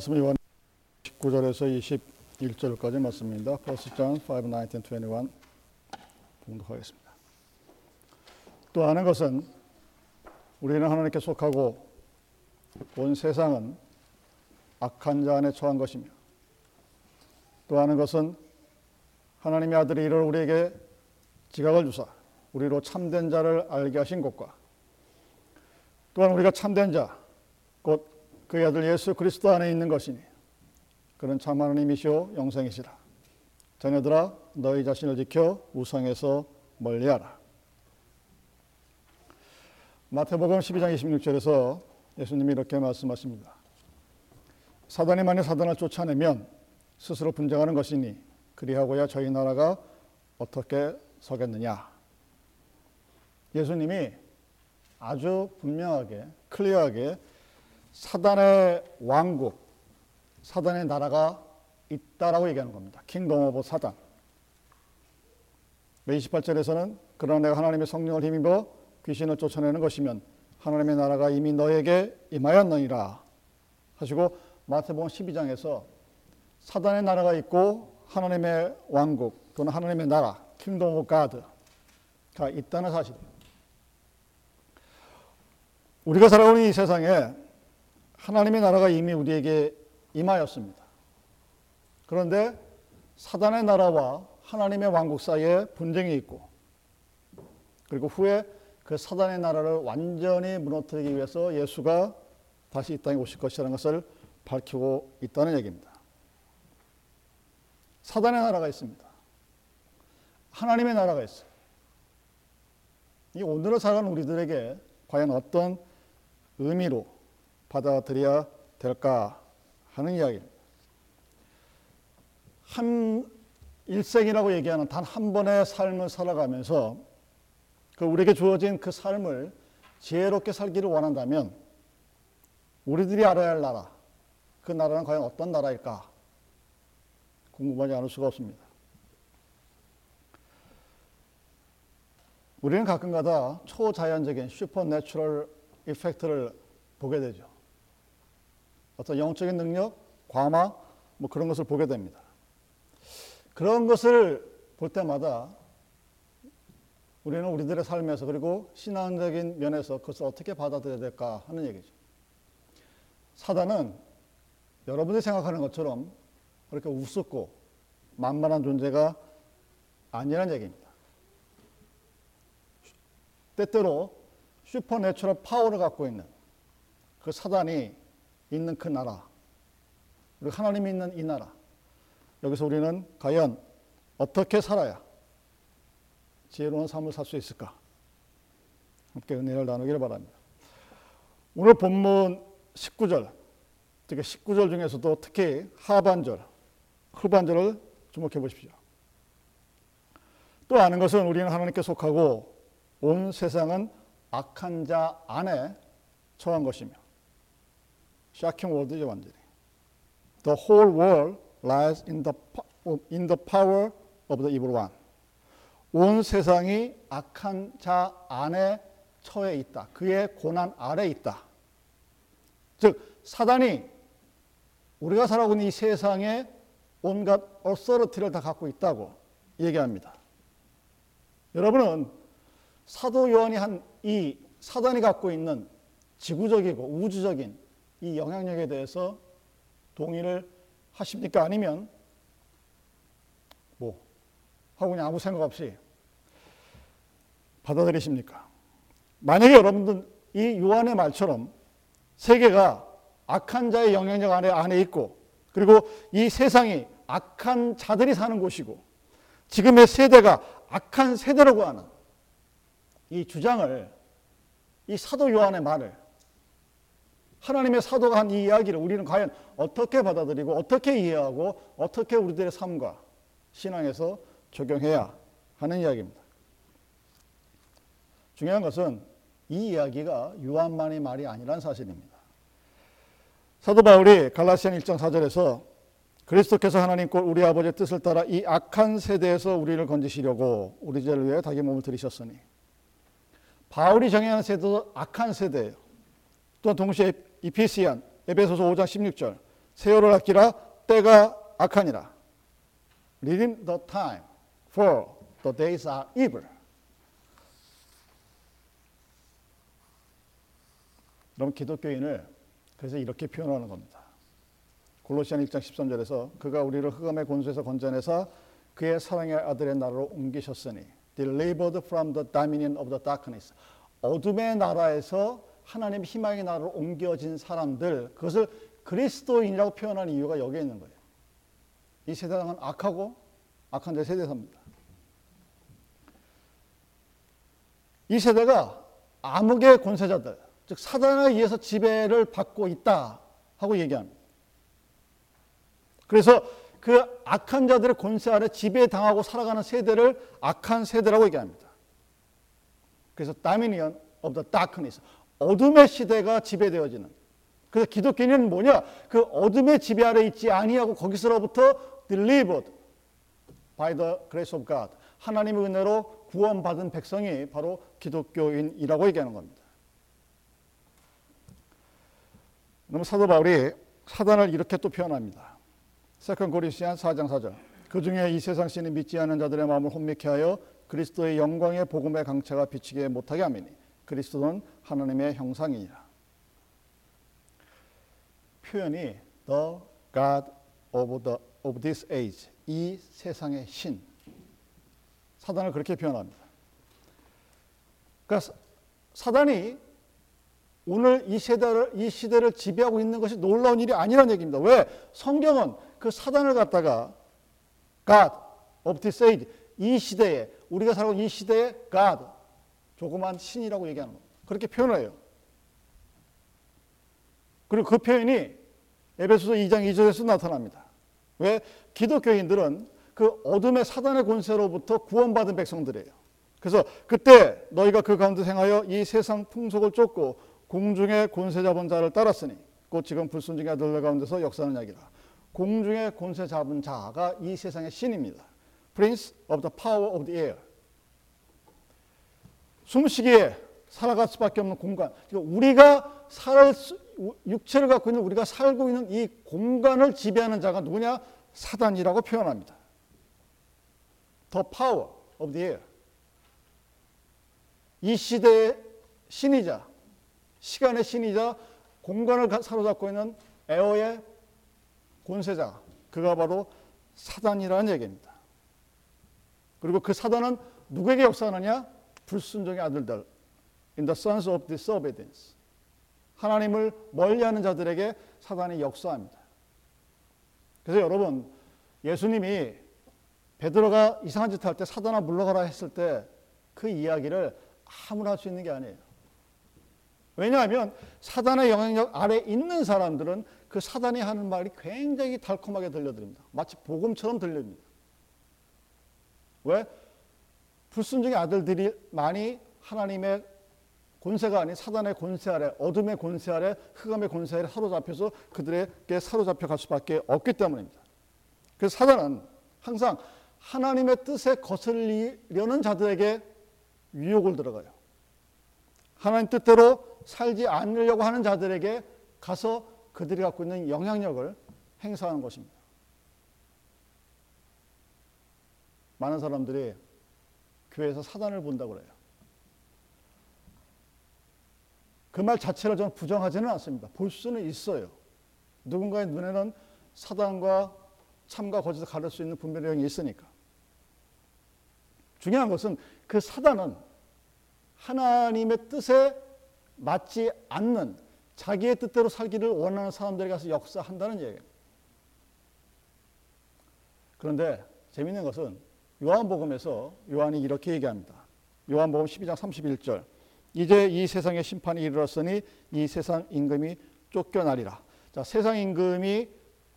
말씀이 요한 19절에서 21절까지 말씀입니다. 1 John 5, 19, 21 봉독하겠습니다. 또 아는 것은 우리는 하나님께 속하고 온 세상은 악한 자 안에 처한 것이며 또 아는 것은 하나님의 아들이 이를 우리에게 지각을 주사 우리로 참된 자를 알게 하신 것과 또한 우리가 참된 자, 곧 그의 아들 예수 그리스도 안에 있는 것이니 그는 참 하나님이시오 영생이시라. 자녀들아 너희 자신을 지켜 우상에서 멀리하라. 마태복음 12장 26절에서 예수님이 이렇게 말씀하십니다. 사단이 만약 사단을 쫓아내면 스스로 분쟁하는 것이니 그리하고야 저희 나라가 어떻게 서겠느냐. 예수님이 아주 분명하게 clear하게 사단의 왕국, 사단의 나라가 있다라고 얘기하는 겁니다. Kingdom of Satan. 28절에서는 그러나 내가 하나님의 성령을 힘입어 귀신을 쫓아내는 것이면 하나님의 나라가 이미 너에게 임하였느니라 하시고 마태복음 12장에서 사단의 나라가 있고 하나님의 왕국 또는 하나님의 나라 Kingdom of God가 있다는 사실이에요. 우리가 살아오는 이 세상에 하나님의 나라가 이미 우리에게 임하였습니다. 그런데 사단의 나라와 하나님의 왕국 사이에 분쟁이 있고 그리고 후에 그 사단의 나라를 완전히 무너뜨리기 위해서 예수가 다시 이 땅에 오실 것이라는 것을 밝히고 있다는 얘기입니다. 사단의 나라가 있습니다. 하나님의 나라가 있어요. 이 오늘을 살아가는 우리들에게 과연 어떤 의미로 받아들여야 될까 하는 이야기입니다. 한 일생이라고 얘기하는 단 한 번의 삶을 살아가면서 그 우리에게 주어진 그 삶을 지혜롭게 살기를 원한다면 우리들이 알아야 할 나라, 그 나라는 과연 어떤 나라일까? 궁금하지 않을 수가 없습니다. 우리는 가끔가다 초자연적인 supernatural effect를 보게 되죠. 어떤 영적인 능력, 과마, 뭐 그런 것을 보게 됩니다. 그런 것을 볼 때마다 우리는 우리들의 삶에서 그리고 신앙적인 면에서 그것을 어떻게 받아들여야 될까 하는 얘기죠. 사단은 여러분이 생각하는 것처럼 그렇게 우습고 만만한 존재가 아니라는 얘기입니다. 때때로 supernatural power를 갖고 있는 그 사단이 있는 그 나라, 그리고 하나님이 있는 이 나라. 여기서 우리는 과연 어떻게 살아야 지혜로운 삶을 살 수 있을까? 함께 은혜를 나누기를 바랍니다. 오늘 본문 19절, 특히 19절 중에서도 특히 하반절, 후반절을 주목해 보십시오. 또 아는 것은 우리는 하나님께 속하고 온 세상은 악한 자 안에 처한 것이며 shocking word이죠 완전히. The whole world lies in the in the power of the evil one. 온 세상이 악한 자 안에 처해 있다. 그의 고난 아래 있다. 즉 사단이 우리가 살아가고 있는 이 세상에 온갖 어서러티를 다 갖고 있다고 얘기합니다. 여러분은 사도 요한이 한 이 사단이 갖고 있는 지구적이고 우주적인 이 영향력에 대해서 동의를 하십니까? 아니면 뭐 하고 그냥 아무 생각 없이 받아들이십니까? 만약에 여러분들 이 요한의 말처럼 세계가 악한 자의 영향력 안에, 안에 있고 그리고 이 세상이 악한 자들이 사는 곳이고 지금의 세대가 악한 세대라고 하는 이 주장을 이 사도 요한의 말을 하나님의 사도가 한 이 이야기를 우리는 과연 어떻게 받아들이고 어떻게 이해하고 어떻게 우리들의 삶과 신앙에서 적용해야 하는 이야기입니다. 중요한 것은 이 이야기가 요한만의 말이 아니란 사실입니다. 사도 바울이 갈라시안 1장 4절에서 그리스도께서 하나님 곧 우리 아버지의 뜻을 따라 이 악한 세대에서 우리를 건지시려고 우리 죄를 위해 자기 몸을 들이셨으니 바울이 정의하는 세대도 악한 세대예요. 또한 동시에 이피시안 에베소서 5장 16절 세월을 아끼라 때가 악하니라. Redeem the time for the days are evil. 그럼 기독교인을 그래서 이렇게 표현하는 겁니다. 골로시안 1장 13절에서 그가 우리를 흑암의 권세에서 건져내사 그의 사랑의 아들의 나라로 옮기셨으니 delivered from the dominion of the darkness 어둠의 나라에서 하나님 희망의 나라로 옮겨진 사람들 그것을 그리스도인이라고 표현하는 이유가 여기에 있는 거예요. 이 세상은 악하고 악한 데 세대사입니다. 이 세대가 암흑의 권세자들, 즉 사단에 의해서 지배를 받고 있다 하고 얘기합니다. 그래서 그 악한 자들의 권세 아래 지배당하고 살아가는 세대를 악한 세대라고 얘기합니다. 그래서 Dominion of the Darkness, 어둠의 시대가 지배되어지는. 그래서 기독교인은 뭐냐? 그 어둠의 지배 아래 있지 아니하고 거기서로부터 delivered by the grace of God. 하나님의 은혜로 구원받은 백성이 바로 기독교인이라고 얘기하는 겁니다. 그럼 사도 바울이 사단을 이렇게 또 표현합니다. Second Corinthian 4장 4절. 그 중에 이 세상 신이 믿지 않은 자들의 마음을 혼미케 하여 그리스도의 영광의 복음의 강체가 비치게 못하게 하미니 그리스도는 하나님의 형상이니라. 표현이 the God of, the, of this age 이 세상의 신 사단을 그렇게 표현합니다. 그러니까 사단이 오늘 이 세대를 이 시대를 지배하고 있는 것이 놀라운 일이 아니라는 얘기입니다. 왜? 성경은 그 사단을 갖다가 God of this age 이 시대에 우리가 살고 이 시대에 God 조그만 신이라고 얘기하는 겁니다. 그렇게 표현해요. 그리고 그 표현이 에베소서 2장 2절에서 나타납니다. 왜? 기독교인들은 그 어둠의 사단의 권세로부터 구원받은 백성들이에요. 그래서 그때 너희가 그 가운데 생하여 이 세상 풍속을 쫓고 공중의 권세 잡은 자를 따랐으니 곧 지금 불순종의 아들들 가운데서 역사하는 이야기라. 공중의 권세 잡은 자가 이 세상의 신입니다. Prince of the power of the air. 숨쉬기에 살아갈 수밖에 없는 공간. 그러니까 우리가 살 수, 육체를 갖고 있는 우리가 살고 있는 이 공간을 지배하는 자가 누구냐? 사단이라고 표현합니다. The power of the air. 이 시대의 신이자 시간의 신이자 공간을 사로잡고 있는 에어의 권세자 그가 바로 사단이라는 얘기입니다. 그리고 그 사단은 누구에게 역사하느냐? 불순종의 아들들 in the sons of disobedience 하나님을 멀리하는 자들에게 사단이 역사합니다. 그래서 여러분 예수님이 베드로가 이상한 짓 할 때 사단아 물러가라 했을 때 그 이야기를 아무나 할 수 있는 게 아니에요. 왜냐하면 사단의 영향력 아래 있는 사람들은 그 사단이 하는 말이 굉장히 달콤하게 들려드립니다. 마치 복음처럼 들립니다. 왜? 불순종의 아들들이 많이 하나님의 권세가 아닌 사단의 권세 아래, 어둠의 권세 아래, 흑암의 권세 아래 사로잡혀서 그들에게 사로잡혀 갈 수밖에 없기 때문입니다. 그래서 사단은 항상 하나님의 뜻에 거슬리려는 자들에게 유혹을 들어가요. 하나님 뜻대로 살지 않으려고 하는 자들에게 가서 그들이 갖고 있는 영향력을 행사하는 것입니다. 많은 사람들이 교회에서 사단을 본다고 그래요. 그 말 자체를 저는 부정하지는 않습니다. 볼 수는 있어요. 누군가의 눈에는 사단과 참과 거짓을 가릴 수 있는 분별력이 있으니까. 중요한 것은 그 사단은 하나님의 뜻에 맞지 않는 자기의 뜻대로 살기를 원하는 사람들에 가서 역사한다는 얘기예요. 그런데 재밌는 것은 요한복음에서 요한이 이렇게 얘기합니다. 요한복음 12장 31절. 이제 이 세상의 심판이 이르렀으니 이 세상 임금이 쫓겨나리라. 자, 세상 임금이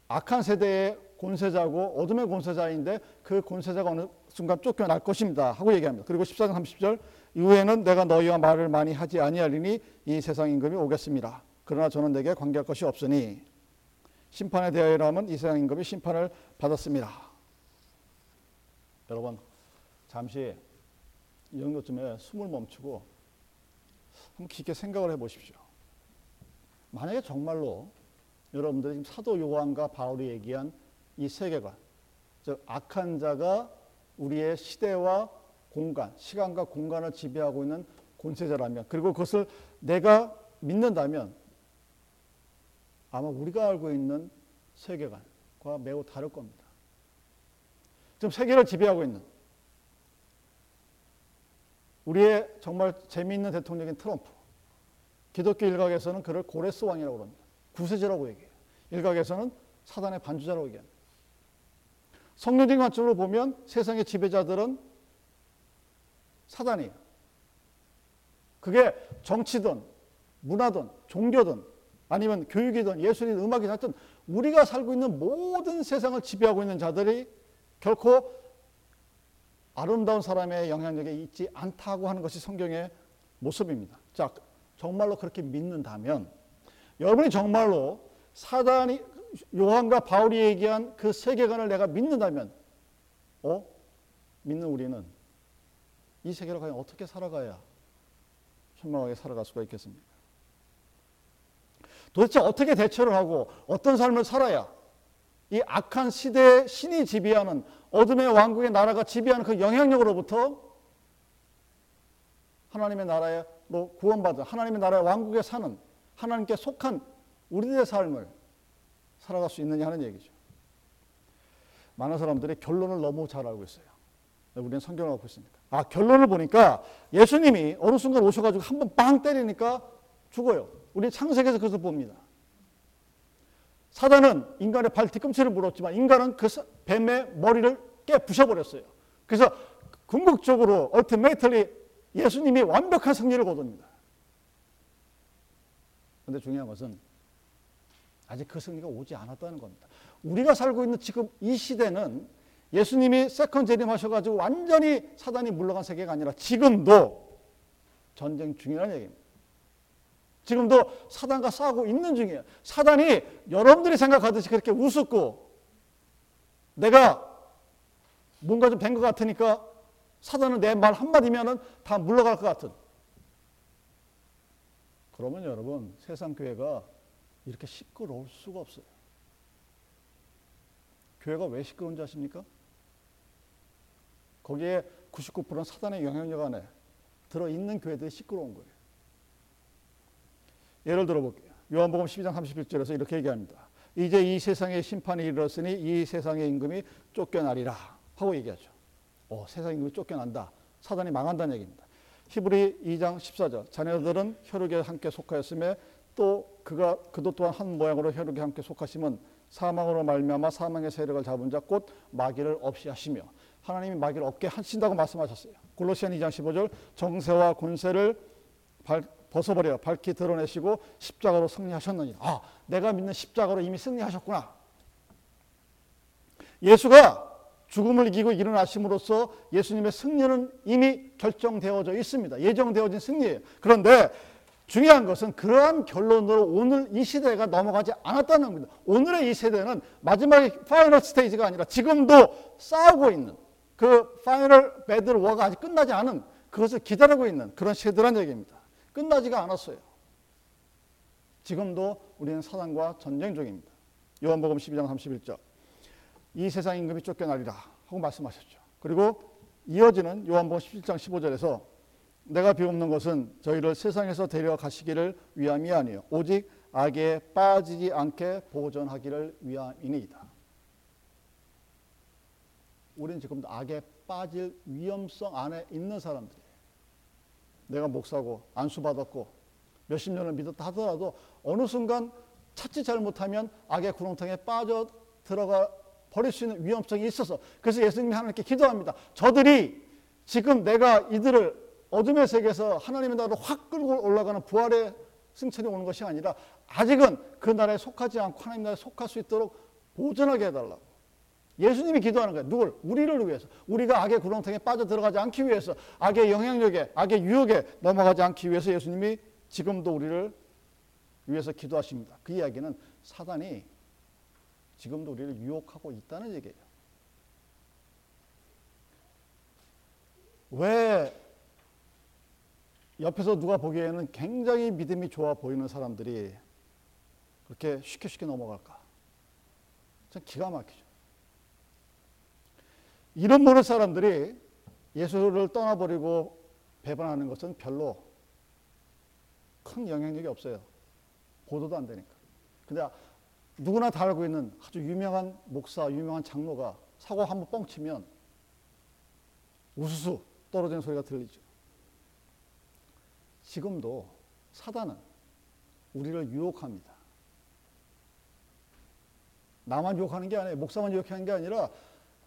악한 세대의 권세자고 어둠의 권세자인데 그 권세자가 어느 순간 쫓겨날 것입니다. 하고 얘기합니다. 그리고 14장 30절 이후에는 내가 너희와 말을 많이 하지 아니하리니 이 세상 임금이 오겠습니다. 그러나 저는 내게 관계할 것이 없으니 심판에 대하여라면 이 세상 임금이 심판을 받았습니다. 여러분 잠시 이 정도쯤에 숨을 멈추고 한번 깊게 생각을 해보십시오. 만약에 정말로 여러분들이 지금 사도 요한과 바울이 얘기한 이 세계관, 즉 악한 자가 우리의 시대와 공간, 시간과 공간을 지배하고 있는 권세자라면 그리고 그것을 내가 믿는다면 아마 우리가 알고 있는 세계관과 매우 다를 겁니다. 지금 세계를 지배하고 있는 우리의 정말 재미있는 대통령인 트럼프. 기독교 일각에서는 그를 고레스 왕이라고 합니다. 구세주라고 얘기해요. 일각에서는 사단의 반주자라고 얘기합니다. 성경적인 관점으로 보면 세상의 지배자들은 사단이에요. 그게 정치든 문화든 종교든 아니면 교육이든 예술이든 음악이든 하여튼 우리가 살고 있는 모든 세상을 지배하고 있는 자들이 결코 아름다운 사람의 영향력에 있지 않다고 하는 것이 성경의 모습입니다. 자, 정말로 그렇게 믿는다면 여러분이 정말로 사단이 요한과 바울이 얘기한 그 세계관을 내가 믿는다면 어? 믿는 우리는 이 세계를 과연 어떻게 살아가야 현명하게 살아갈 수가 있겠습니까? 도대체 어떻게 대처를 하고 어떤 삶을 살아야 이 악한 시대의 신이 지배하는 어둠의 왕국의 나라가 지배하는 그 영향력으로부터 하나님의 나라로 구원받은 하나님의 나라의 왕국에 사는 하나님께 속한 우리들의 삶을 살아갈 수 있느냐 하는 얘기죠. 많은 사람들이 결론을 너무 잘 알고 있어요. 우리는 성경을 갖고 있으니까. 아, 결론을 보니까 예수님이 어느 순간 오셔가지고 한 번 빵 때리니까 죽어요. 우리 창세기에서 그것을 봅니다. 사단은 인간의 발 뒤꿈치를 물었지만 인간은 그 뱀의 머리를 깨 부셔버렸어요. 그래서 궁극적으로 ultimately 예수님이 완벽한 승리를 거둡니다. 그런데 중요한 것은 아직 그 승리가 오지 않았다는 겁니다. 우리가 살고 있는 지금 이 시대는 예수님이 second 재림하셔가지고 완전히 사단이 물러간 세계가 아니라 지금도 전쟁 중이라는 얘기입니다. 지금도 사단과 싸우고 있는 중이에요. 사단이 여러분들이 생각하듯이 그렇게 우습고 내가 뭔가 좀 된 것 같으니까 사단은 내 말 한마디면은 다 물러갈 것 같은. 그러면 여러분 세상 교회가 이렇게 시끄러울 수가 없어요. 교회가 왜 시끄러운지 아십니까? 거기에 99%는 사단의 영향력 안에 들어있는 교회들이 시끄러운 거예요. 예를 들어볼게요. 요한복음 12장 31절에서 이렇게 얘기합니다. 이제 이 세상의 심판이 이르렀으니 이 세상의 임금이 쫓겨나리라 하고 얘기하죠. 어, 세상 임금이 쫓겨난다. 사단이 망한다는 얘기입니다. 히브리 2장 14절 자녀들은 혈육에 함께 속하였음에 또 그가 그도 또한 한 모양으로 혈육에 함께 속하심은 사망으로 말미암아 사망의 세력을 잡은 자 곧 마귀를 없이 하시며 하나님이 마귀를 없게 하신다고 말씀하셨어요. 골로시안 2장 15절 정세와 권세를 벗어버려 밝히 드러내시고 십자가로 승리하셨느니 아 내가 믿는 십자가로 이미 승리하셨구나. 예수가 죽음을 이기고 일어나심으로써 예수님의 승리는 이미 결정되어져 있습니다. 예정되어진 승리예요. 그런데 중요한 것은 그러한 결론으로 오늘 이 시대가 넘어가지 않았다는 겁니다. 오늘의 이 세대는 마지막에 final stage가 아니라 지금도 싸우고 있는 그 final battle war가 아직 끝나지 않은 그것을 기다리고 있는 그런 시대란 얘기입니다. 끝나지가 않았어요. 지금도 우리는 사단과 전쟁 중입니다. 요한복음 12장 31절. 이 세상 임금이 쫓겨나리라 하고 말씀하셨죠. 그리고 이어지는 요한복음 17장 15절에서 내가 비옵는 것은 저희를 세상에서 데려가시기를 위함이 아니요 오직 악에 빠지지 않게 보존하기를 위함이니이다. 우리는 지금도 악에 빠질 위험성 안에 있는 사람들이 내가 목사고 안수받았고 몇십 년을 믿었다 하더라도 어느 순간 찾지 잘못하면 악의 구렁텅이에 빠져 들어가 버릴 수 있는 위험성이 있어서 그래서 예수님이 하나님께 기도합니다. 저들이 지금 내가 이들을 어둠의 세계에서 하나님의 나라로 확 끌고 올라가는 부활의 승천이 오는 것이 아니라 아직은 그 나라에 속하지 않고 하나님 나라에 속할 수 있도록 보존하게 해달라고. 예수님이 기도하는 거예요. 누굴? 우리를 위해서. 우리가 악의 구렁텅이에 빠져 들어가지 않기 위해서, 악의 영향력에, 악의 유혹에 넘어가지 않기 위해서 예수님이 지금도 우리를 위해서 기도하십니다. 그 이야기는 사단이 지금도 우리를 유혹하고 있다는 얘기예요. 왜 옆에서 누가 보기에는 굉장히 믿음이 좋아 보이는 사람들이 그렇게 쉽게 쉽게 넘어갈까? 전 기가 막히죠. 이런 모든 사람들이 예수를 떠나버리고 배반하는 것은 별로 큰 영향력이 없어요. 보도도 안 되니까. 근데 누구나 다 알고 있는 아주 유명한 목사, 유명한 장로가 사고 한번 뻥 치면 우수수 떨어지는 소리가 들리죠. 지금도 사단은 우리를 유혹합니다. 나만 유혹하는 게 아니에요. 목사만 유혹하는 게 아니라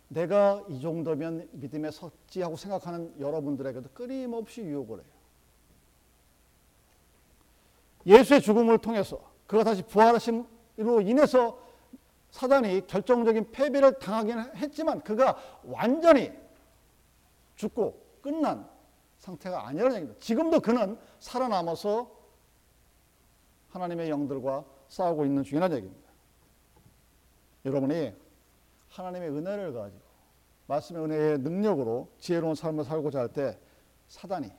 내가 이 정도면 믿음에 섰지 하고 생각하는 여러분들에게도 끊임없이 유혹을 해요. 예수의 죽음을 통해서 그가 다시 부활하심으로 인해서 사단이 결정적인 패배를 당하긴 했지만 그가 완전히 죽고 끝난 상태가 아니라는 얘기입니다. 지금도 그는 살아남아서 하나님의 영들과 싸우고 있는 중이라는 얘기입니다. 여러분이 하나님의 은혜를 가지고 말씀의 은혜의 능력으로 지혜로운 삶을 살고자 할 때 사단이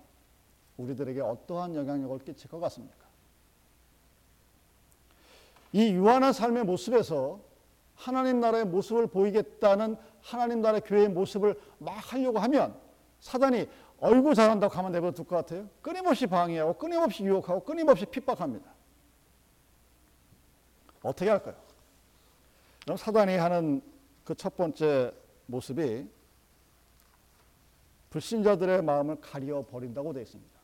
우리들에게 어떠한 영향력을 끼칠 것 같습니까? 이 유한한 삶의 모습에서 하나님 나라의 모습을 보이겠다는 하나님 나라의 교회의 모습을 막 하려고 하면 사단이 얼굴 잘한다고 가만 내버려 둘 것 같아요? 끊임없이 방해하고 끊임없이 유혹하고 끊임없이 핍박합니다. 어떻게 할까요? 그럼 사단이 하는 그 첫 번째 모습이 불신자들의 마음을 가려 버린다고 되어 있습니다.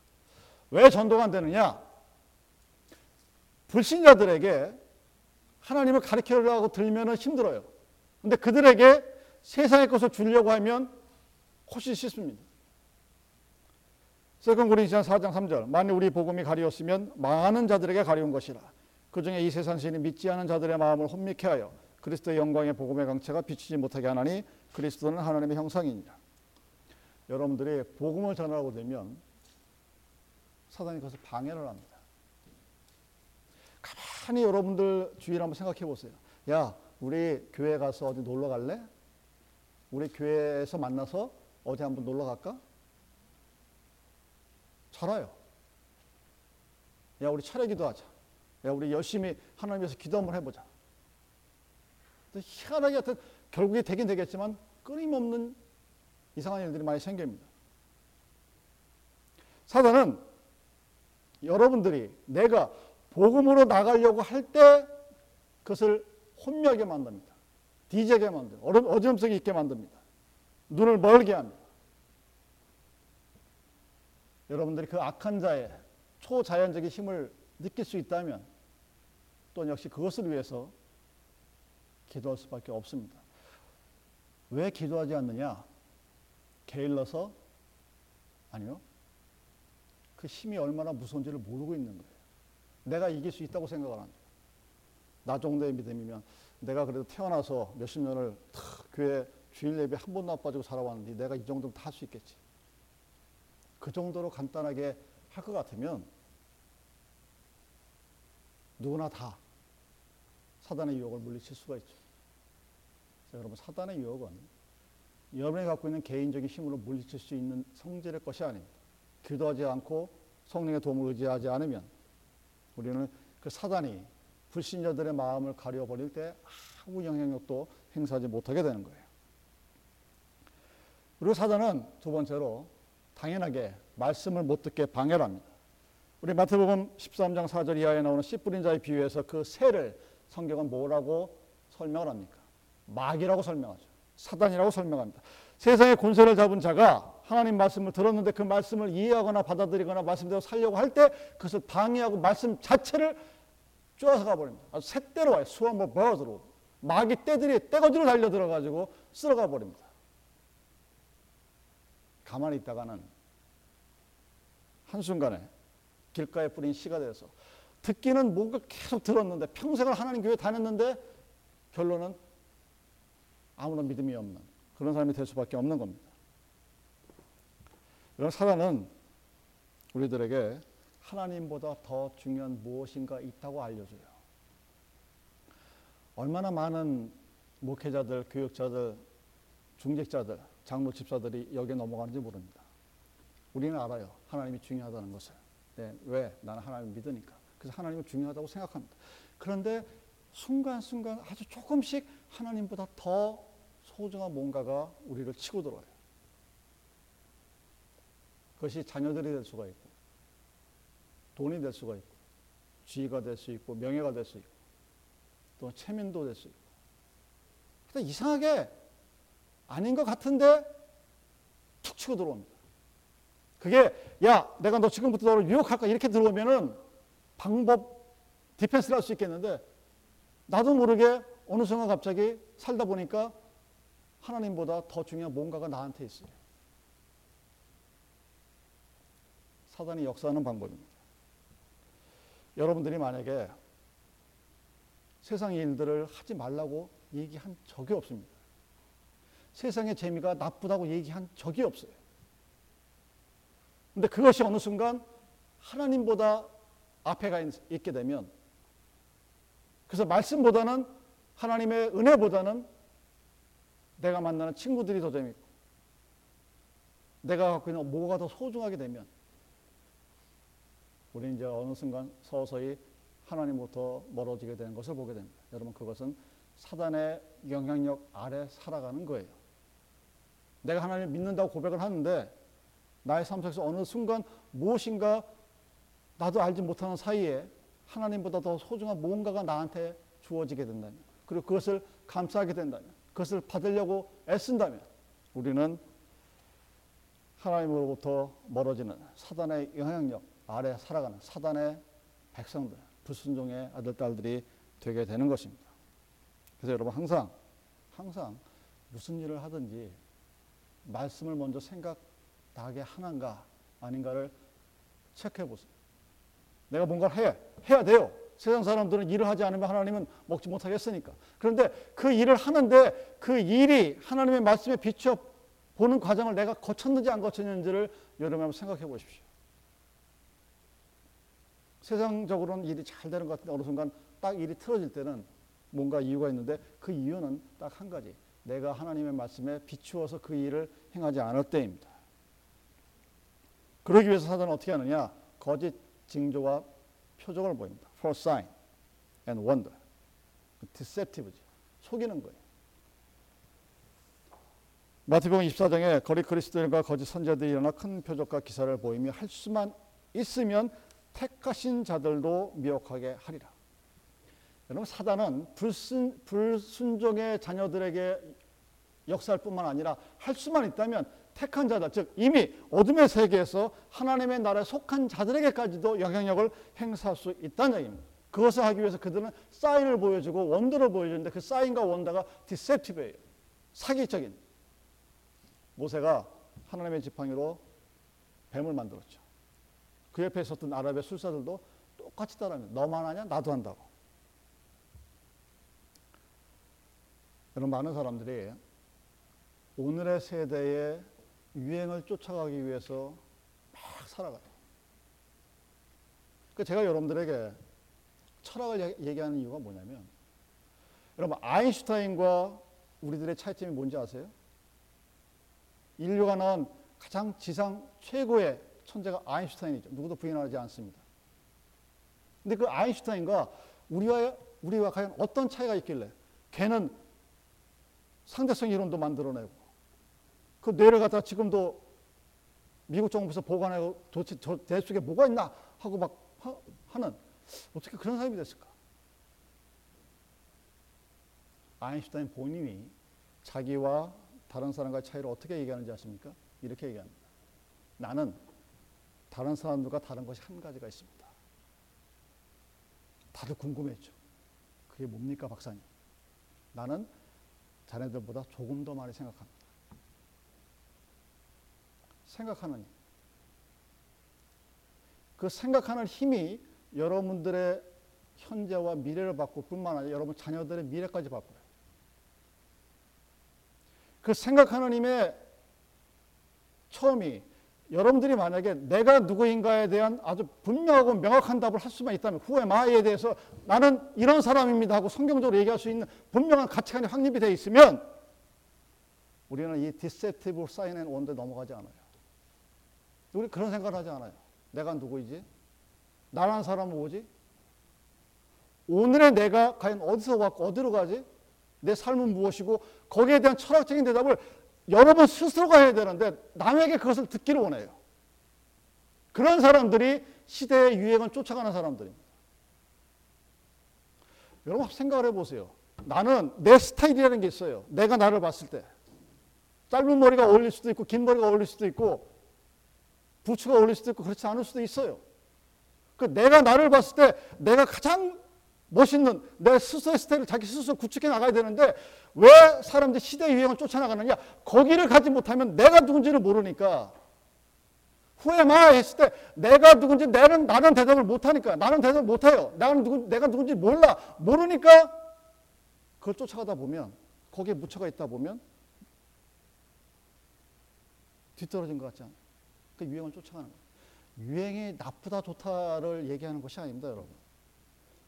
왜 전도가 안 되느냐? 불신자들에게 하나님을 가르치려고 들면 힘들어요. 근데 그들에게 세상의 것을 주려고 하면 훨씬 쉽습니다. Second Corinthian 4장 3절 만일 우리 복음이 가리웠으면 많은 자들에게 가리운 것이라 그 중에 이 세상 신이 믿지 않은 자들의 마음을 혼미케 하여 그리스도의 영광의 복음의 광채가 비치지 못하게 하나니 그리스도는 하나님의 형상이니라 여러분들이 복음을 전하게 되면 사단이 그것을 방해를 합니다 가만히 여러분들 주위를 한번 생각해 보세요 야 우리 교회 가서 어디 놀러 갈래? 우리 교회에서 만나서 어디 한번 놀러 갈까? 잘아요. 야, 우리 차례 기도하자. 야, 우리 열심히 하나님 위해서 기도 한번 해보자. 희한하게 하여튼 결국에 되긴 되겠지만 끊임없는 이상한 일들이 많이 생깁니다. 사단은 여러분들이 내가 복음으로 나가려고 할 때 그것을 혼미하게 만듭니다. 뒤지게 만듭니다. 어지럼증이 있게 만듭니다. 눈을 멀게 합니다. 여러분들이 그 악한 자의 초자연적인 힘을 느낄 수 있다면 또 역시 그것을 위해서 기도할 수밖에 없습니다. 왜 기도하지 않느냐? 게을러서? 아니요. 그 힘이 얼마나 무서운지를 모르고 있는 거예요. 내가 이길 수 있다고 생각을 합니다. 나 정도의 믿음이면 내가 그래도 태어나서 몇십 년을 교회 주일 예배 한 번도 안 빠지고 살아왔는데 내가 이 정도면 다 할 수 있겠지. 그 정도로 간단하게 할 것 같으면 누구나 다 사단의 유혹을 물리칠 수가 있죠. 여러분 사단의 유혹은 여러분이 갖고 있는 개인적인 힘으로 물리칠 수 있는 성질의 것이 아닙니다. 기도하지 않고 성령의 도움을 의지하지 않으면 우리는 그 사단이 불신자들의 마음을 가려버릴 때 아무 영향력도 행사하지 못하게 되는 거예요. 그리고 사단은 두 번째로 당연하게 말씀을 못 듣게 방해를 합니다. 우리 마태복음 13장 4절 이하에 나오는 씨 뿌린 자의 비유에서 그 새를 성경은 뭐라고 설명을 합니까? 마귀라고 설명하죠. 사단이라고 설명합니다. 세상의 권세를 잡은 자가 하나님 말씀을 들었는데 그 말씀을 이해하거나 받아들이거나 말씀대로 살려고 할 때 그것을 방해하고 말씀 자체를 쪼아서 가버립니다. 아주 새대로 와요. 수완뭐 버드로. 마귀 떼들이 떼거지로 달려들어가지고 쓸어가 버립니다. 가만히 있다가는 한순간에 길가에 뿌린 씨가 돼서 듣기는 뭔가 계속 들었는데 평생을 하나님 교회 다녔는데 결론은 아무런 믿음이 없는 그런 사람이 될 수밖에 없는 겁니다. 이런 사단은 우리들에게 하나님보다 더 중요한 무엇인가 있다고 알려줘요. 얼마나 많은 목회자들, 교육자들, 중직자들, 장로 집사들이 여기에 넘어가는지 모릅니다. 우리는 알아요. 하나님이 중요하다는 것을. 네, 왜? 나는 하나님 믿으니까. 그래서 하나님을 중요하다고 생각합니다. 그런데 순간순간 아주 조금씩 하나님보다 더 소중한 뭔가가 우리를 치고 들어와요. 그것이 자녀들이 될 수가 있고, 돈이 될 수가 있고, 지위가 될 수 있고, 명예가 될 수 있고, 또 체면도 될 수 있고. 근데 이상하게 아닌 것 같은데 툭 치고 들어옵니다. 그게 야 내가 너 지금부터 너를 유혹할까 이렇게 들어오면은 방법 디펜스를 할 수 있겠는데 나도 모르게 어느 순간 갑자기 살다 보니까 하나님보다 더 중요한 뭔가가 나한테 있어요. 사단이 역사하는 방법입니다. 여러분들이 만약에 세상 일들을 하지 말라고 얘기한 적이 없습니다. 세상의 재미가 나쁘다고 얘기한 적이 없어요. 근데 그것이 어느 순간 하나님보다 앞에 가 있게 되면 그래서 말씀보다는 하나님의 은혜보다는 내가 만나는 친구들이 더 재밌고 내가 갖고 있는 뭐가 더 소중하게 되면 우리는 이제 어느 순간 서서히 하나님부터 멀어지게 되는 것을 보게 됩니다. 여러분 그것은 사단의 영향력 아래 살아가는 거예요. 내가 하나님을 믿는다고 고백을 하는데 나의 삶 속에서 어느 순간 무엇인가 나도 알지 못하는 사이에 하나님보다 더 소중한 무언가가 나한테 주어지게 된다면 그리고 그것을 감사하게 된다면 그것을 받으려고 애쓴다면 우리는 하나님으로부터 멀어지는 사단의 영향력 아래 살아가는 사단의 백성들 불순종의 아들 딸들이 되게 되는 것입니다. 그래서 여러분 항상 항상 무슨 일을 하든지 말씀을 먼저 생각나게 하는가 아닌가를 체크해 보세요. 내가 뭔가를 해 해야 돼요. 세상 사람들은 일을 하지 않으면 하나님은 먹지 못하겠으니까. 그런데 그 일을 하는데 그 일이 하나님의 말씀에 비추어 보는 과정을 내가 거쳤는지 안 거쳤는지를 여러분 한번 생각해 보십시오. 세상적으로는 일이 잘 되는 것 같은데 어느 순간 딱 일이 틀어질 때는 뭔가 이유가 있는데 그 이유는 딱 한 가지. 내가 하나님의 말씀에 비추어서 그 일을 행하지 않을 때입니다. 그러기 위해서 사단은 어떻게 하느냐? 거짓 징조와 표적을 보입니다. For sign and wonder. deceptive죠. 속이는 거예요. 마태복음 24장에 거리 그리스도인과 거짓 선자들이 일어나 큰 표적과 기사를 보이며 할 수만 있으면 택하신 자들도 미혹하게 하리라. 여러분 사단은 불순, 불순종의 자녀들에게 역사할 뿐만 아니라 할 수만 있다면 택한 자들, 즉 이미 어둠의 세계에서 하나님의 나라에 속한 자들에게까지도 영향력을 행사할 수 있다는 얘기입니다. 그것을 하기 위해서 그들은 사인을 보여주고 원더를 보여주는데 그 사인과 원더가 디셉티브예요. 사기적인. 모세가 하나님의 지팡이로 뱀을 만들었죠. 그 옆에 있었던 아랍의 술사들도 똑같이 따라합니다. 너만 하냐? 나도 한다고. 여러분 많은 사람들이 오늘의 세대의 유행을 쫓아가기 위해서 막 살아가요. 그 제가 여러분들에게 철학을 얘기하는 이유가 뭐냐면 여러분 아인슈타인과 우리들의 차이점이 뭔지 아세요? 인류가 낳은 가장 지상 최고의 천재가 아인슈타인이죠. 누구도 부인하지 않습니다. 근데 그 아인슈타인과 우리와 우리와 과연 어떤 차이가 있길래 걔는 상대성 이론도 만들어내고 그 갖다 지금도 미국 정부에서 보관하고 도대체 저뇌 속에 뭐가 있나 하고 막 하 는 어떻게 그런 사람이 됐을까? 아인슈타인 본인이 자기와 다른 사람과의 차이를 어떻게 얘기하는지 아십니까? 이렇게 얘기합니다. 나는 다른 사람들과 다른 것이 한 가지가 있습니다. 다들 궁금했죠. 그게 뭡니까, 박사님? 나는 자네들보다 조금 더 많이 생각합니다. 생각하는 힘. 그 생각하는 힘이 여러분들의 현재와 미래를 바꿀 뿐만 아니라 여러분 자녀들의 미래까지 바꿔요. 그 생각하는 힘의 처음이 여러분들이 만약에 내가 누구인가에 대한 아주 분명하고 명확한 답을 할 수만 있다면 후에 마에 대해서 나는 이런 사람입니다 하고 성경적으로 얘기할 수 있는 분명한 가치관이 확립이 되어 있으면 우리는 이 deceptive sign and wonder에 넘어가지 않아요. 우리 그런 생각을 하지 않아요. 내가 누구이지? 나라는 사람은 뭐지? 오늘의 내가 과연 어디서 왔고 어디로 가지? 내 삶은 무엇이고 거기에 대한 철학적인 대답을 여러분 스스로가 해야 되는데 남에게 그것을 듣기를 원해요. 그런 사람들이 시대의 유행을 쫓아가는 사람들입니다. 여러분 생각을 해보세요. 나는 내 스타일이라는 게 있어요. 내가 나를 봤을 때. 짧은 머리가 어울릴 수도 있고 긴 머리가 어울릴 수도 있고 부츠가 어울릴 수도 있고 그렇지 않을 수도 있어요. 그 내가 나를 봤을 때 내가 가장 멋있는 내 스스로의 스타일을 자기 스스로 구축해 나가야 되는데 왜 사람들이 시대 유행을 쫓아나가느냐? 거기를 가지 못하면 내가 누군지를 모르니까 후에마 했을 때 내가 누군지 나는 나는 대답을 못하니까 나는 대답을 못해요. 나는 누군 내가 누군지 몰라 모르니까 그걸 쫓아가다 보면 거기에 묻혀가 있다 보면 뒤떨어진 것 같지 않아요? 그 유행을 쫓아가는 거예요. 유행이 나쁘다 좋다를 얘기하는 것이 아닙니다, 여러분.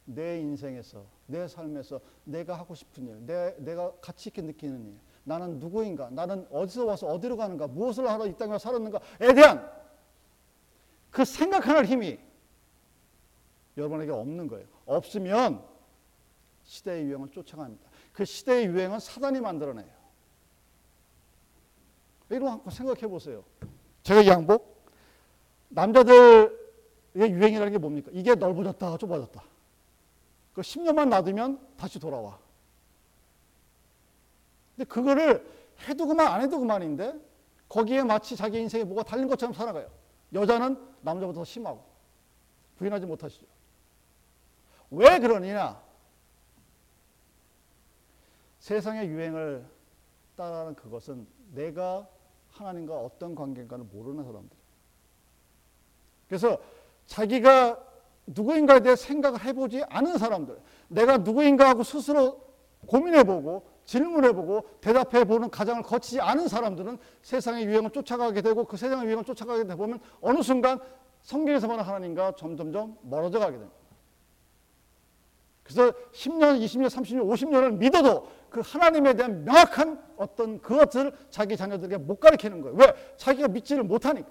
내 인생에서, 내 삶에서 내가 하고 싶은 일, 내, 내가 가치 있게 느끼는 일, 나는 누구인가, 나는 어디서 와서 어디로 가는가, 무엇을 하러 이 땅에 살았는가에 대한 그 생각하는 힘이 여러분에게 없는 거예요. 없으면 시대의 유행을 쫓아갑니다. 그 시대의 유행은 사단이 만들어내요. 이런 한번 생각해 보세요. 제가 이 양복 남자들의 유행이라는 게 뭡니까? 이게 넓어졌다, 좁아졌다. 그 10년만 놔두면 다시 돌아와. 근데 그거를 해도 그만 안 해도 그만인데 거기에 마치 자기 인생에 뭐가 달린 것처럼 살아가요. 여자는 남자보다 더 심하고 부인하지 못하시죠. 왜 그러느냐? 세상의 유행을 따라하는 그것은 내가 하나님과 어떤 관계인가를 모르는 사람들. 그래서 자기가 누구인가에 대해 생각을 해보지 않은 사람들, 내가 누구인가 하고 스스로 고민해보고 질문해보고 대답해보는 과정을 거치지 않은 사람들은 세상의 유행을 쫓아가게 되고 그 세상의 유행을 쫓아가게 되다 보면 어느 순간 성경에서 말하는 하나님과 점점점 멀어져 가게 됩니다. 그래서 10년, 20년, 30년, 50년을 믿어도 그 하나님에 대한 명확한 어떤 그것을 자기 자녀들에게 못 가르치는 거예요. 왜? 자기가 믿지를 못하니까.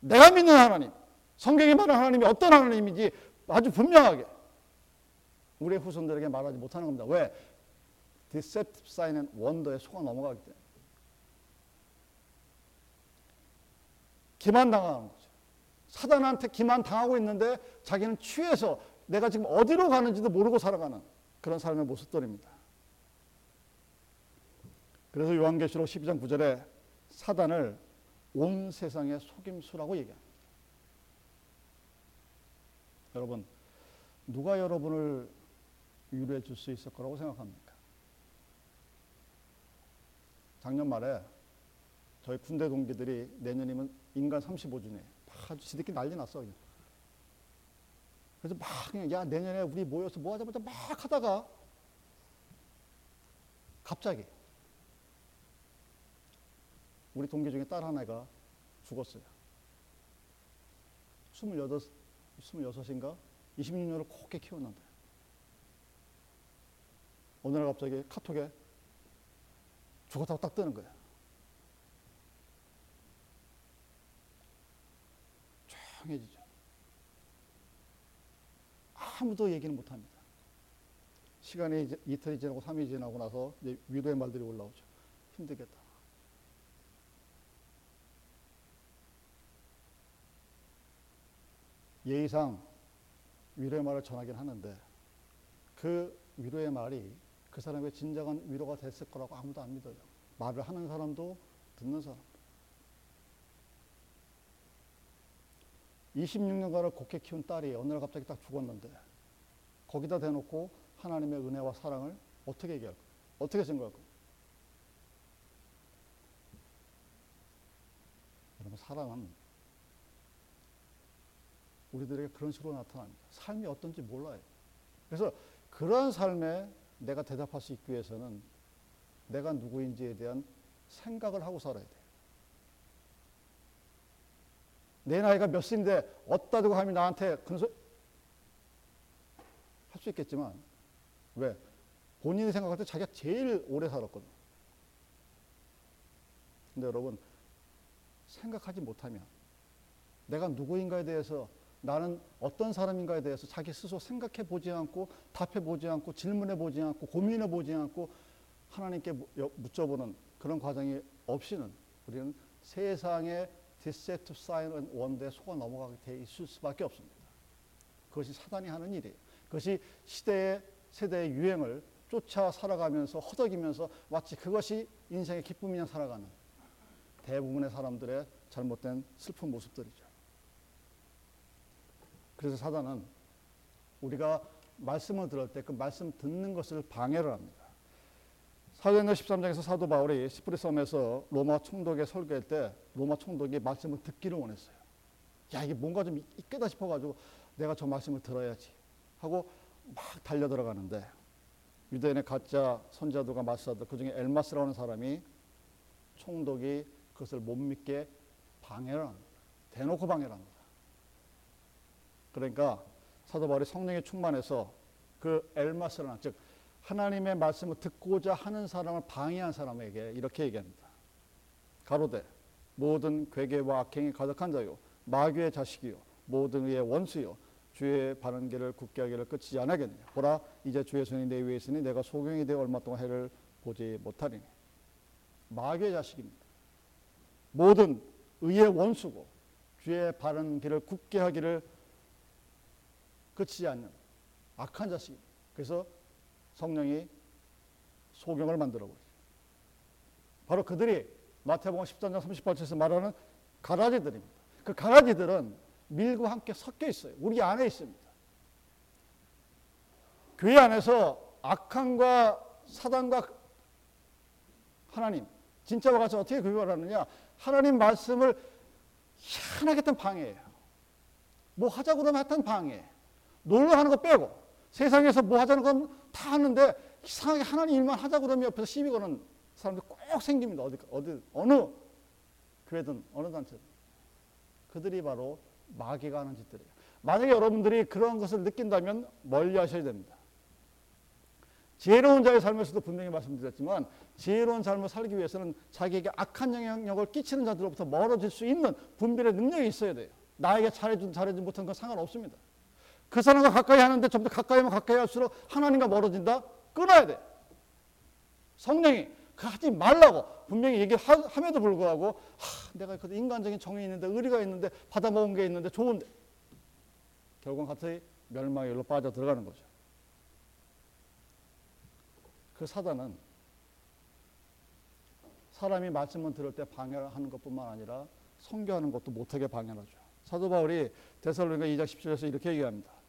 내가 믿는 하나님, 성경이 말하는 하나님이 어떤 하나님인지 아주 분명하게 우리의 후손들에게 말하지 못하는 겁니다. 왜? deceptive sign and wonder에 속아 넘어가기 때문에. 기만당하는 거죠. 사단한테 기만당하고 있는데 자기는 취해서 내가 지금 어디로 가는지도 모르고 살아가는 그런 삶의 모습들입니다. 그래서 요한계시록 12장 9절에 사단을 온 세상의 속임수라고 얘기합니다. 여러분, 누가 여러분을 위로해 줄 수 있을 거라고 생각합니까? 작년 말에 저희 군대 동기들이 내년이면 인간 35주년 아주 지들끼리 난리 났어. 그래서 막 그냥 야 내년에 우리 모여서 뭐 하자 보자 막 하다가 갑자기 우리 동기 중에 딸 하나가 죽었어요. 28, 26인가? 26년을 곱게 키웠는데. 어느 날 갑자기 카톡에 죽었다고 딱 뜨는 거야. 조용해지죠. 아무도 얘기는 못 합니다. 시간이 이제 이틀이 지나고 3일이 지나고 나서 이제 위로의 말들이 올라오죠. 힘들겠다. 예의상 위로의 말을 전하긴 하는데 그 위로의 말이 그 사람의 진정한 위로가 됐을 거라고 아무도 안 믿어요. 말을 하는 사람도 듣는 사람도. 26년간을 곱게 키운 딸이 어느 날 갑자기 딱 죽었는데 거기다 대놓고 하나님의 은혜와 사랑을 어떻게 얘기할 거예요? 어떻게 생각할 거예요? 여러분 사랑은 우리들에게 그런 식으로 나타납니다. 삶이 어떤지 몰라요. 그래서 그런 삶에 내가 대답할 수 있기 위해서는 내가 누구인지에 대한 생각을 하고 살아야 돼요. 내 나이가 몇인데 어디다 두고 감히 나한테 그런 할수 있겠지만 왜? 본인이 생각할 때 자기가 제일 오래 살았거든. 근데 여러분 생각하지 못하면 내가 누구인가에 대해서 나는 어떤 사람인가에 대해서 자기 스스로 생각해 보지 않고 답해 보지 않고 질문해 보지 않고 고민해 보지 않고 하나님께 묻져보는 그런 과정이 없이는 우리는 세상의 디세트 사이언 원대에 속아 넘어가게 돼 있을 수밖에 없습니다. 그것이 사단이 하는 일이에요. 그것이 시대의 세대의 유행을 쫓아 살아가면서 허덕이면서 마치 그것이 인생의 기쁨이냐 살아가는 대부분의 사람들의 잘못된 슬픈 모습들이죠. 그래서 사단은 우리가 말씀을 들을 때 그 말씀 듣는 것을 방해를 합니다. 사도행전 13장에서 사도 바울이 시프리 섬에서 로마 총독에 설교할 때 로마 총독이 말씀을 듣기를 원했어요. 야 이게 뭔가 좀 있겠다 싶어가지고 내가 저 말씀을 들어야지 하고 막 달려 들어가는데 유대인의 가짜 선자들과 마사들 그중에 엘마스라는 사람이 총독이 그것을 못 믿게 방해를 합니다. 대놓고 방해를 합니다. 그러니까 사도 바울이 성령에 충만해서 그 엘마스라는 즉 하나님의 말씀을 듣고자 하는 사람을 방해한 사람에게 이렇게 얘기합니다. 가로되 모든 괴계와 악행이 가득한 자요 마귀의 자식이요 모든 의의 원수요 주의 바른 길을 굳게 하기를 끝이지 않겠느냐 보라 이제 주의 손이 내 위에 있으니 내가 소경이 되어 얼마 동안 해를 보지 못하리니 마귀의 자식입니다. 모든 의의 원수고 주의 바른 길을 굳게 하기를 끝이지 않는 악한 자식입니다. 그래서 성령이 소경을 만들어 버리죠. 바로 그들이 마태복음 13장 38절에서 말하는 가라지들입니다. 그 가라지들은 밀과 함께 섞여 있어요. 우리 안에 있습니다. 교회 안에서 악한과 사단과 하나님 진짜와 같이 어떻게 구별을 하느냐 하나님 말씀을 희한하게 했던 방해예요. 뭐 하자고 그러면 했던 방해. 놀러 하는 거 빼고 세상에서 뭐 하자는 건 다 하는데 이상하게 하나님 일만 하자고 그러면 옆에서 시비 거는 사람들 꼭 생깁니다. 어디, 어디, 어느 교회든 어느 단체든. 그들이 바로 마귀가 하는 짓들이에요. 만약에 여러분들이 그런 것을 느낀다면 멀리 하셔야 됩니다. 지혜로운 자의 삶에서도 분명히 말씀드렸지만 지혜로운 삶을 살기 위해서는 자기에게 악한 영향력을 끼치는 자들로부터 멀어질 수 있는 분별의 능력이 있어야 돼요. 나에게 잘해준 잘해준 못한 건 상관없습니다. 그 사람과 가까이 하는데 좀더 가까이 할수록 하나님과 멀어진다? 끊어야 돼. 성령이 그 하지 말라고 분명히 얘기함에도 불구하고 하, 내가 그 인간적인 정이 있는데 의리가 있는데 받아먹은 게 있는데 좋은데 결국은 같이 멸망의 일로 빠져 들어가는 거죠. 그 사단은 사람이 말씀을 들을 때 방해하는 것뿐만 아니라 성교하는 것도 못하게 방해하죠. 사도 바울이 데살로니가 2장 17절에서 이렇게 얘기합니다.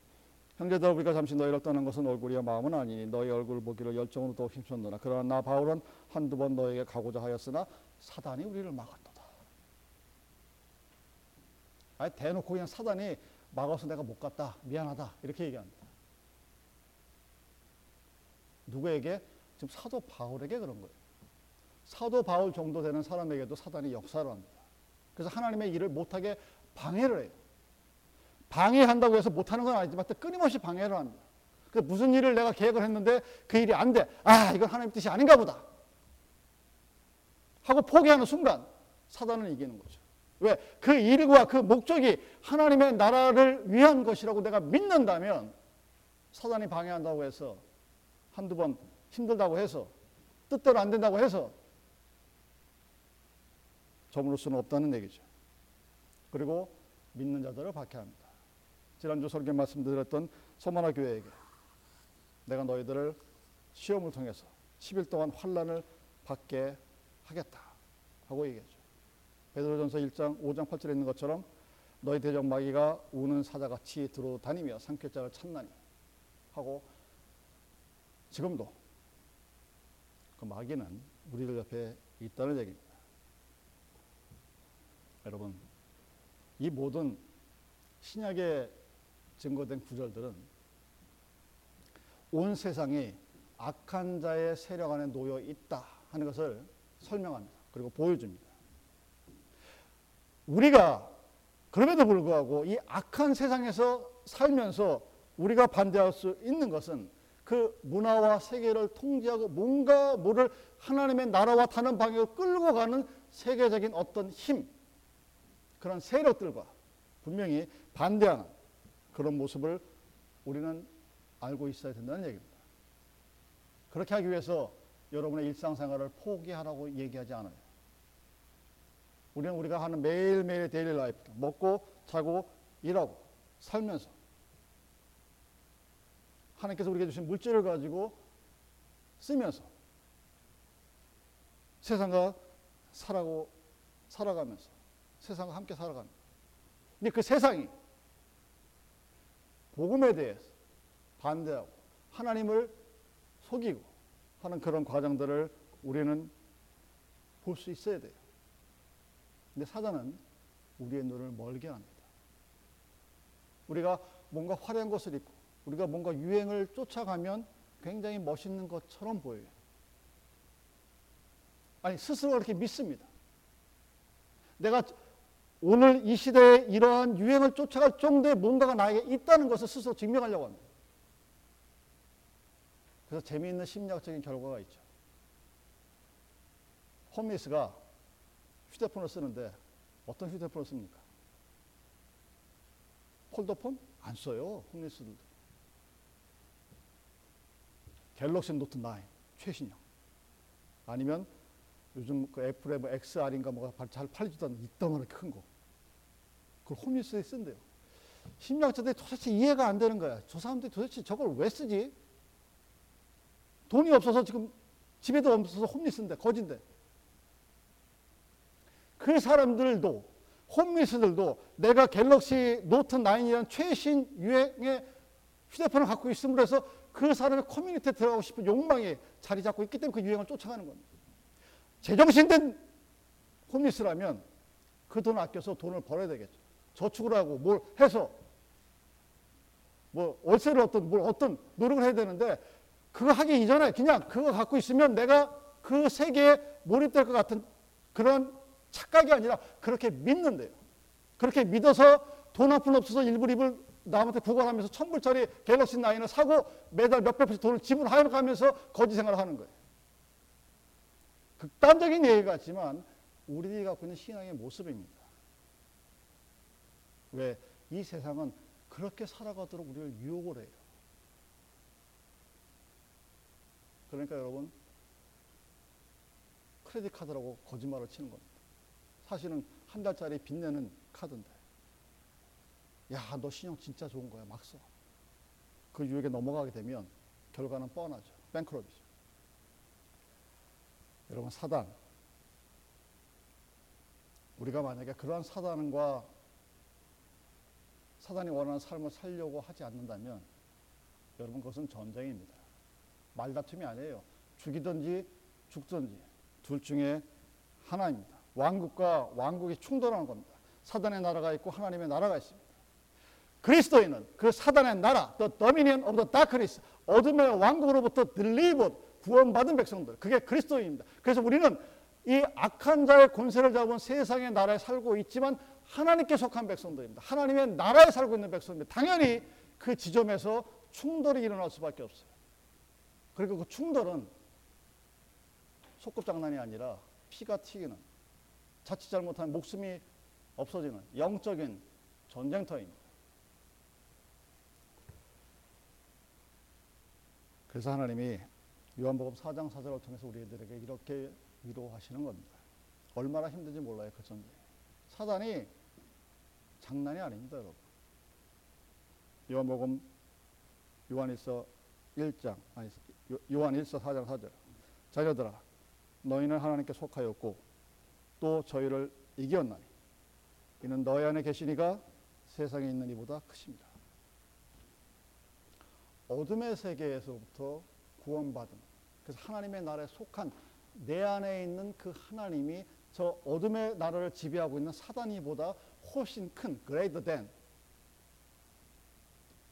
형제들 우리가 잠시 너희를 떠난 것은 얼굴이야 마음은 아니니 너희 얼굴 보기를 열정으로 더욱 힘썼느나 그러나 나 바울은 한두 번 너에게 가고자 하였으나 사단이 우리를 막았도다. 아예 대놓고 그냥 사단이 막아서 내가 못 갔다 미안하다 이렇게 얘기합니다. 누구에게? 지금 사도 바울에게 그런 거예요. 사도 바울 정도 되는 사람에게도 사단이 역사를 합니다. 그래서 하나님의 일을 못하게 방해를 해요. 방해한다고 해서 못하는 건 아니지만 끊임없이 방해를 합니다. 그 무슨 일을 내가 계획을 했는데 그 일이 안 돼. 아, 이건 하나님 뜻이 아닌가 보다. 하고 포기하는 순간 사단은 이기는 거죠. 왜? 그 일과 그 목적이 하나님의 나라를 위한 것이라고 내가 믿는다면 사단이 방해한다고 해서 한두 번 힘들다고 해서 뜻대로 안 된다고 해서 저물을 수는 없다는 얘기죠. 그리고 믿는 자들을 박해합니다. 지난주 설교 말씀드렸던 소만화 교회에게 내가 너희들을 시험을 통해서 10일 동안 환란을 받게 하겠다 하고 얘기하죠. 베드로전서 1장 5장 8절에 있는 것처럼 너희 대적 마귀가 우는 사자같이 들어다니며 상쾌자를 찾나니 하고 지금도 그 마귀는 우리들 옆에 있다는 얘기입니다. 여러분, 이 모든 신약에 증거된 구절들은 온 세상이 악한 자의 세력 안에 놓여 있다 하는 것을 설명합니다. 그리고 보여줍니다. 우리가 그럼에도 불구하고 이 악한 세상에서 살면서 우리가 반대할 수 있는 것은 그 문화와 세계를 통제하고 뭔가 뭐를 하나님의 나라와 타는 방향으로 끌고 가는 세계적인 어떤 힘, 그런 세력들과 분명히 반대하는 그런 모습을 우리는 알고 있어야 된다는 얘기입니다. 그렇게 하기 위해서 여러분의 일상생활을 포기하라고 얘기하지 않아요. 우리는 우리가 하는 매일매일 daily life, 먹고 자고 일하고 살면서 하나님께서 우리에게 주신 물질을 가지고 쓰면서 세상과 살아고 살아가면서 세상과 함께 살아갑니다. 근데 그 세상이 복음에 대해서 반대하고 하나님을 속이고 하는 그런 과정들을 우리는 볼 수 있어야 돼요. 근데 사단은 우리의 눈을 멀게 합니다. 우리가 뭔가 화려한 것을 입고 우리가 뭔가 유행을 쫓아가면 굉장히 멋있는 것처럼 보여요. 아니 스스로 그렇게 믿습니다. 내가 오늘 이 시대에 이러한 유행을 쫓아갈 정도의 뭔가가 나에게 있다는 것을 스스로 증명하려고 합니다. 그래서 재미있는 심리학적인 결과가 있죠. 홈리스가 휴대폰을 쓰는데 어떤 휴대폰을 씁니까? 폴더폰? 안 써요. 홈리스들도. 갤럭시 노트 9 최신형. 아니면 요즘 그 애플의 뭐 XR인가 뭐가 잘 팔리지도 않는 이따만하게 큰 거. 그걸 홈리스가 쓴대요. 심리학자들이 도대체 이해가 안 되는 거야. 저 사람들이 도대체 저걸 왜 쓰지? 돈이 없어서 지금 집에도 없어서 홈리스인데 거진데. 그 사람들도 홈리스들도 내가 갤럭시 노트 9이라는 최신 유행의 휴대폰을 갖고 있음으로 해서 그 사람의 커뮤니티에 들어가고 싶은 욕망이 자리 잡고 있기 때문에 그 유행을 쫓아가는 겁니다. 제정신된 홈리스라면 그 돈을 아껴서 돈을 벌어야 되겠죠. 저축을 하고 뭘 해서 뭐 월세를 어떤 뭘 어떤 노력을 해야 되는데 그거 하기 이전에 그냥 그거 갖고 있으면 내가 그 세계에 몰입될 것 같은 그런 착각이 아니라 그렇게 믿는데요. 그렇게 믿어서 돈 한 푼 없어서 일부립을 남한테 구걸하면서 천불짜리 갤럭시 9을 사고 매달 몇백 불씩 돈을 지불하여 가면서 거지 생활을 하는 거예요. 극단적인 예의 같지만 우리들이 갖고 있는 신앙의 모습입니다. 왜? 이 세상은 그렇게 살아가도록 우리를 유혹을 해요. 그러니까 여러분, 크레딧 카드라고 거짓말을 치는 겁니다. 사실은 한 달짜리 빚내는 카드인데. 야, 너 신용 진짜 좋은 거야. 막 써. 그 유혹에 넘어가게 되면 결과는 뻔하죠. 뱅크럽이죠. 여러분, 사단. 우리가 만약에 그러한 사단과 사단이 원하는 삶을 살려고 하지 않는다면 여러분 그것은 전쟁입니다. 말다툼이 아니에요. 죽이든지 죽든지 둘 중에 하나입니다. 왕국과 왕국이 충돌하는 겁니다. 사단의 나라가 있고 하나님의 나라가 있습니다. 그리스도인은 그 사단의 나라, the dominion of the darkness, 어둠의 왕국으로부터 delivered, 구원받은 백성들. 그게 그리스도인입니다. 그래서 우리는 이 악한 자의 권세를 잡은 세상의 나라에 살고 있지만 하나님께 속한 백성들입니다. 하나님의 나라에 살고 있는 백성입니다. 당연히 그 지점에서 충돌이 일어날 수밖에 없어요. 그리고 그 충돌은 소꿉장난이 아니라 피가 튀기는 자칫 잘못하면 목숨이 없어지는 영적인 전쟁터입니다. 그래서 하나님이 요한복음 4장 4절을 통해서 우리들에게 이렇게 위로하시는 겁니다. 얼마나 힘든지 몰라요, 그 전쟁. 사단이 장난이 아닙니다, 여러분. 요한복음 요한일서 1장 아니 요한일서 4장 4절. 자녀들아 너희는 하나님께 속하였고 또 저희를 이겼나니 이는 너희 안에 계시니가 세상에 있는 이보다 크십니다. 어둠의 세계에서부터 구원받은 그래서 하나님의 나라에 속한 내 안에 있는 그 하나님이 저 어둠의 나라를 지배하고 있는 사단이보다 훨씬 큰 greater than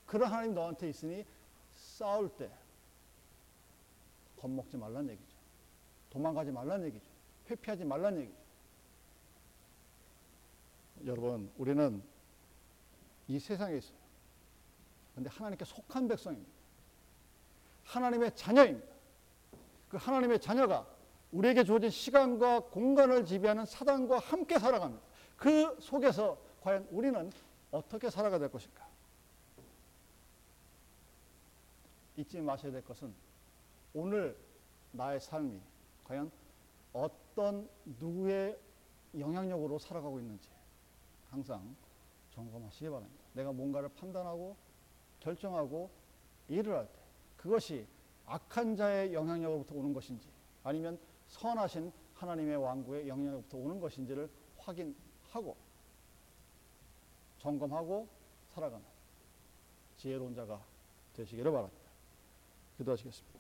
그런 하나님 너한테 있으니 싸울 때 겁먹지 말란 얘기죠. 도망가지 말란 얘기죠. 회피하지 말란 얘기죠. 여러분, 우리는 이 세상에 있어요. 근데 하나님께 속한 백성입니다. 하나님의 자녀입니다. 그 하나님의 자녀가 우리에게 주어진 시간과 공간을 지배하는 사단과 함께 살아갑니다. 그 속에서 과연 우리는 어떻게 살아가야 될 것인가? 잊지 마셔야 될 것은 오늘 나의 삶이 과연 어떤 누구의 영향력으로 살아가고 있는지 항상 점검하시기 바랍니다. 내가 뭔가를 판단하고 결정하고 일을 할 때 그것이 악한 자의 영향력으로부터 오는 것인지 아니면 선하신 하나님의 왕국의 영향력부터 오는 것인지를 확인 하고 점검하고 살아가는 지혜로운 자가 되시기를 바랍니다. 기도하시겠습니다.